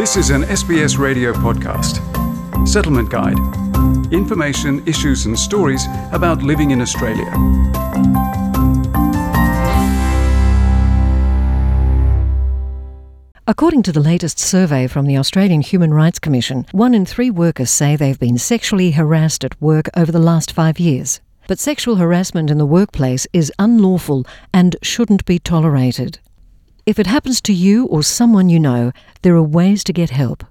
This is an SBS radio podcast. Settlement Guide. Information, issues, and stories about living in Australia. According to the latest survey from the Australian Human Rights Commission, one in three workers say they've been sexually harassed at work over the last five years. But sexual harassment in the workplace is unlawful and shouldn't be tolerated. If it happens to you or someone you know, there are ways to get help.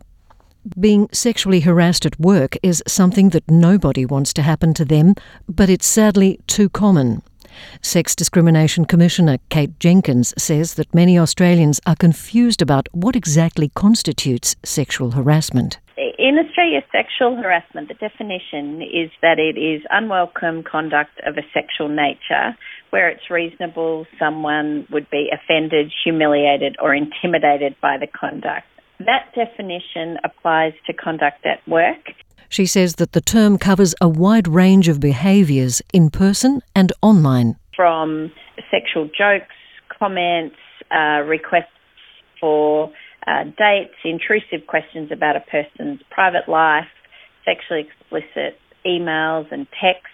Being sexually harassed at work is something that nobody wants to happen to them, but it's sadly too common. Sex Discrimination Commissioner Kate Jenkins says that many Australians are confused about what exactly constitutes sexual harassment. In Australia, sexual harassment, the definition is that it is unwelcome conduct of a sexual nature where it's reasonable someone would be offended, humiliated, or intimidated by the conduct. That definition applies to conduct at work. She says that the term covers a wide range of behaviours in person and online. From sexual jokes, comments, uh, requests for uh, dates, intrusive questions about a person's private life, sexually explicit emails and texts,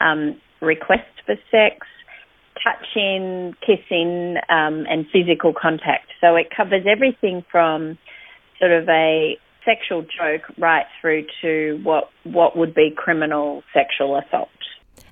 um, requests for sex, touching, kissing, um, and physical contact. So it covers everything from sort of a sexual joke right through to what what would be criminal sexual assault.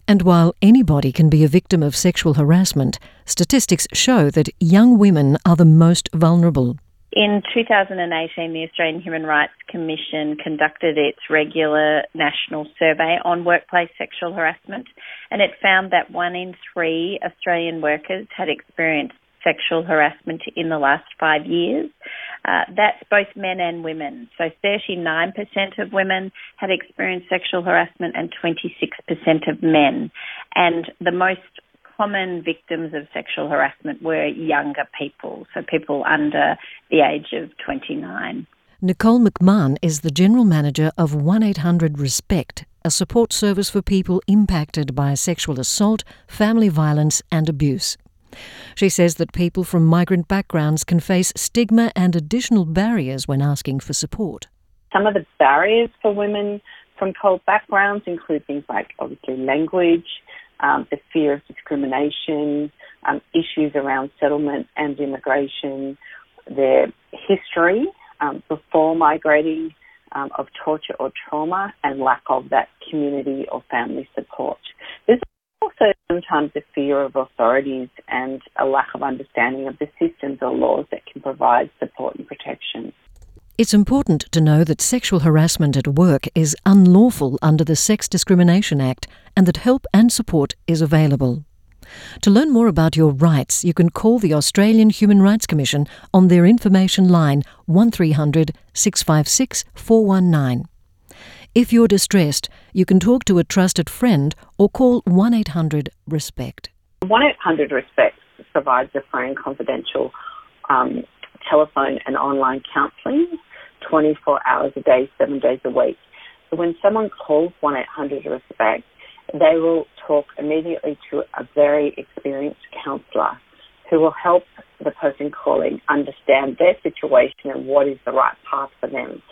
And while anybody can be a victim of sexual harassment, statistics show that young women are the most vulnerable. In 2018, the Australian Human Rights Commission conducted its regular national survey on workplace sexual harassment, and it found that one in three Australian workers had experienced sexual harassment in the last five years. Uh, that's both men and women. So 39% of women had experienced sexual harassment and 26% of men. And the most common victims of sexual harassment were younger people, so people under the age of 29. Nicole McMahon is the General Manager of 1 800 Respect, a support service for people impacted by sexual assault, family violence, and abuse. She says that people from migrant backgrounds can face stigma and additional barriers when asking for support. Some of the barriers for women from CALD backgrounds include things like obviously language, um, the fear of discrimination, um, issues around settlement and immigration, their history um, before migrating um, of torture or trauma, and lack of that community or family support. There's also sometimes a fear of authorities and a lack of understanding of the systems or laws that can provide support and protection. It's important to know that sexual harassment at work is unlawful under the Sex Discrimination Act and that help and support is available. To learn more about your rights, you can call the Australian Human Rights Commission on their information line 1300 656 419. If you're distressed, you can talk to a trusted friend or call 1 800 RESPECT. 1 800 RESPECT provides a free and confidential um, telephone and online counselling 24 hours a day, seven days a week. So when someone calls 1 800 RESPECT, they will talk immediately to a very experienced counsellor who will help the person calling understand their situation and what is the right path for them.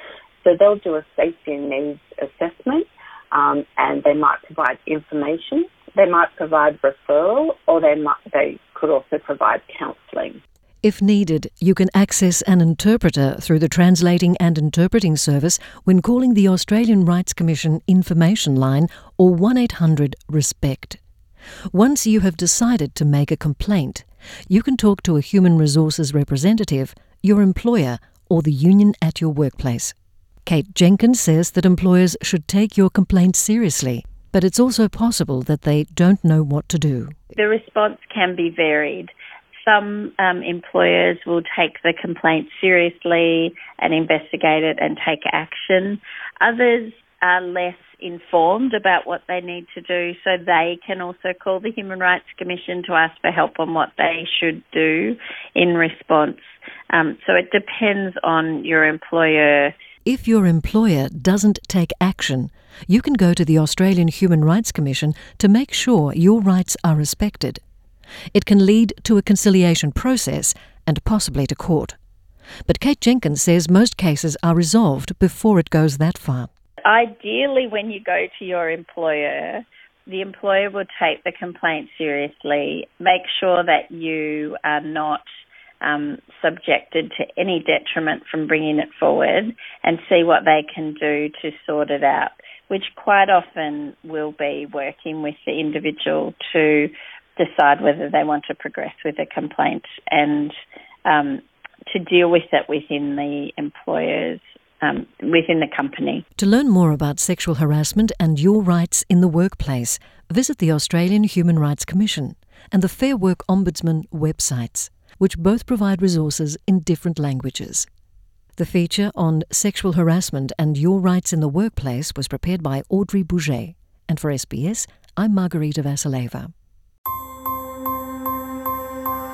So they'll do a safety and needs assessment um, and they might provide information, they might provide referral, or they might they could also provide counselling. If needed, you can access an interpreter through the Translating and Interpreting Service when calling the Australian Rights Commission information line or 1 800 RESPECT. Once you have decided to make a complaint, you can talk to a human resources representative, your employer, or the union at your workplace. Kate Jenkins says that employers should take your complaint seriously, but it's also possible that they don't know what to do. The response can be varied some um, employers will take the complaint seriously and investigate it and take action. Others are less informed about what they need to do, so they can also call the Human Rights Commission to ask for help on what they should do in response. Um, so it depends on your employer. If your employer doesn't take action, you can go to the Australian Human Rights Commission to make sure your rights are respected. It can lead to a conciliation process and possibly to court. But Kate Jenkins says most cases are resolved before it goes that far. Ideally, when you go to your employer, the employer will take the complaint seriously, make sure that you are not um, subjected to any detriment from bringing it forward, and see what they can do to sort it out, which quite often will be working with the individual to decide whether they want to progress with a complaint and um, to deal with it within the employer's um, within the company. To learn more about sexual harassment and your rights in the workplace, visit the Australian Human Rights Commission and the Fair Work Ombudsman websites, which both provide resources in different languages. The feature on sexual harassment and your rights in the workplace was prepared by Audrey Bourget. And for SBS, I'm Margarita Vasileva.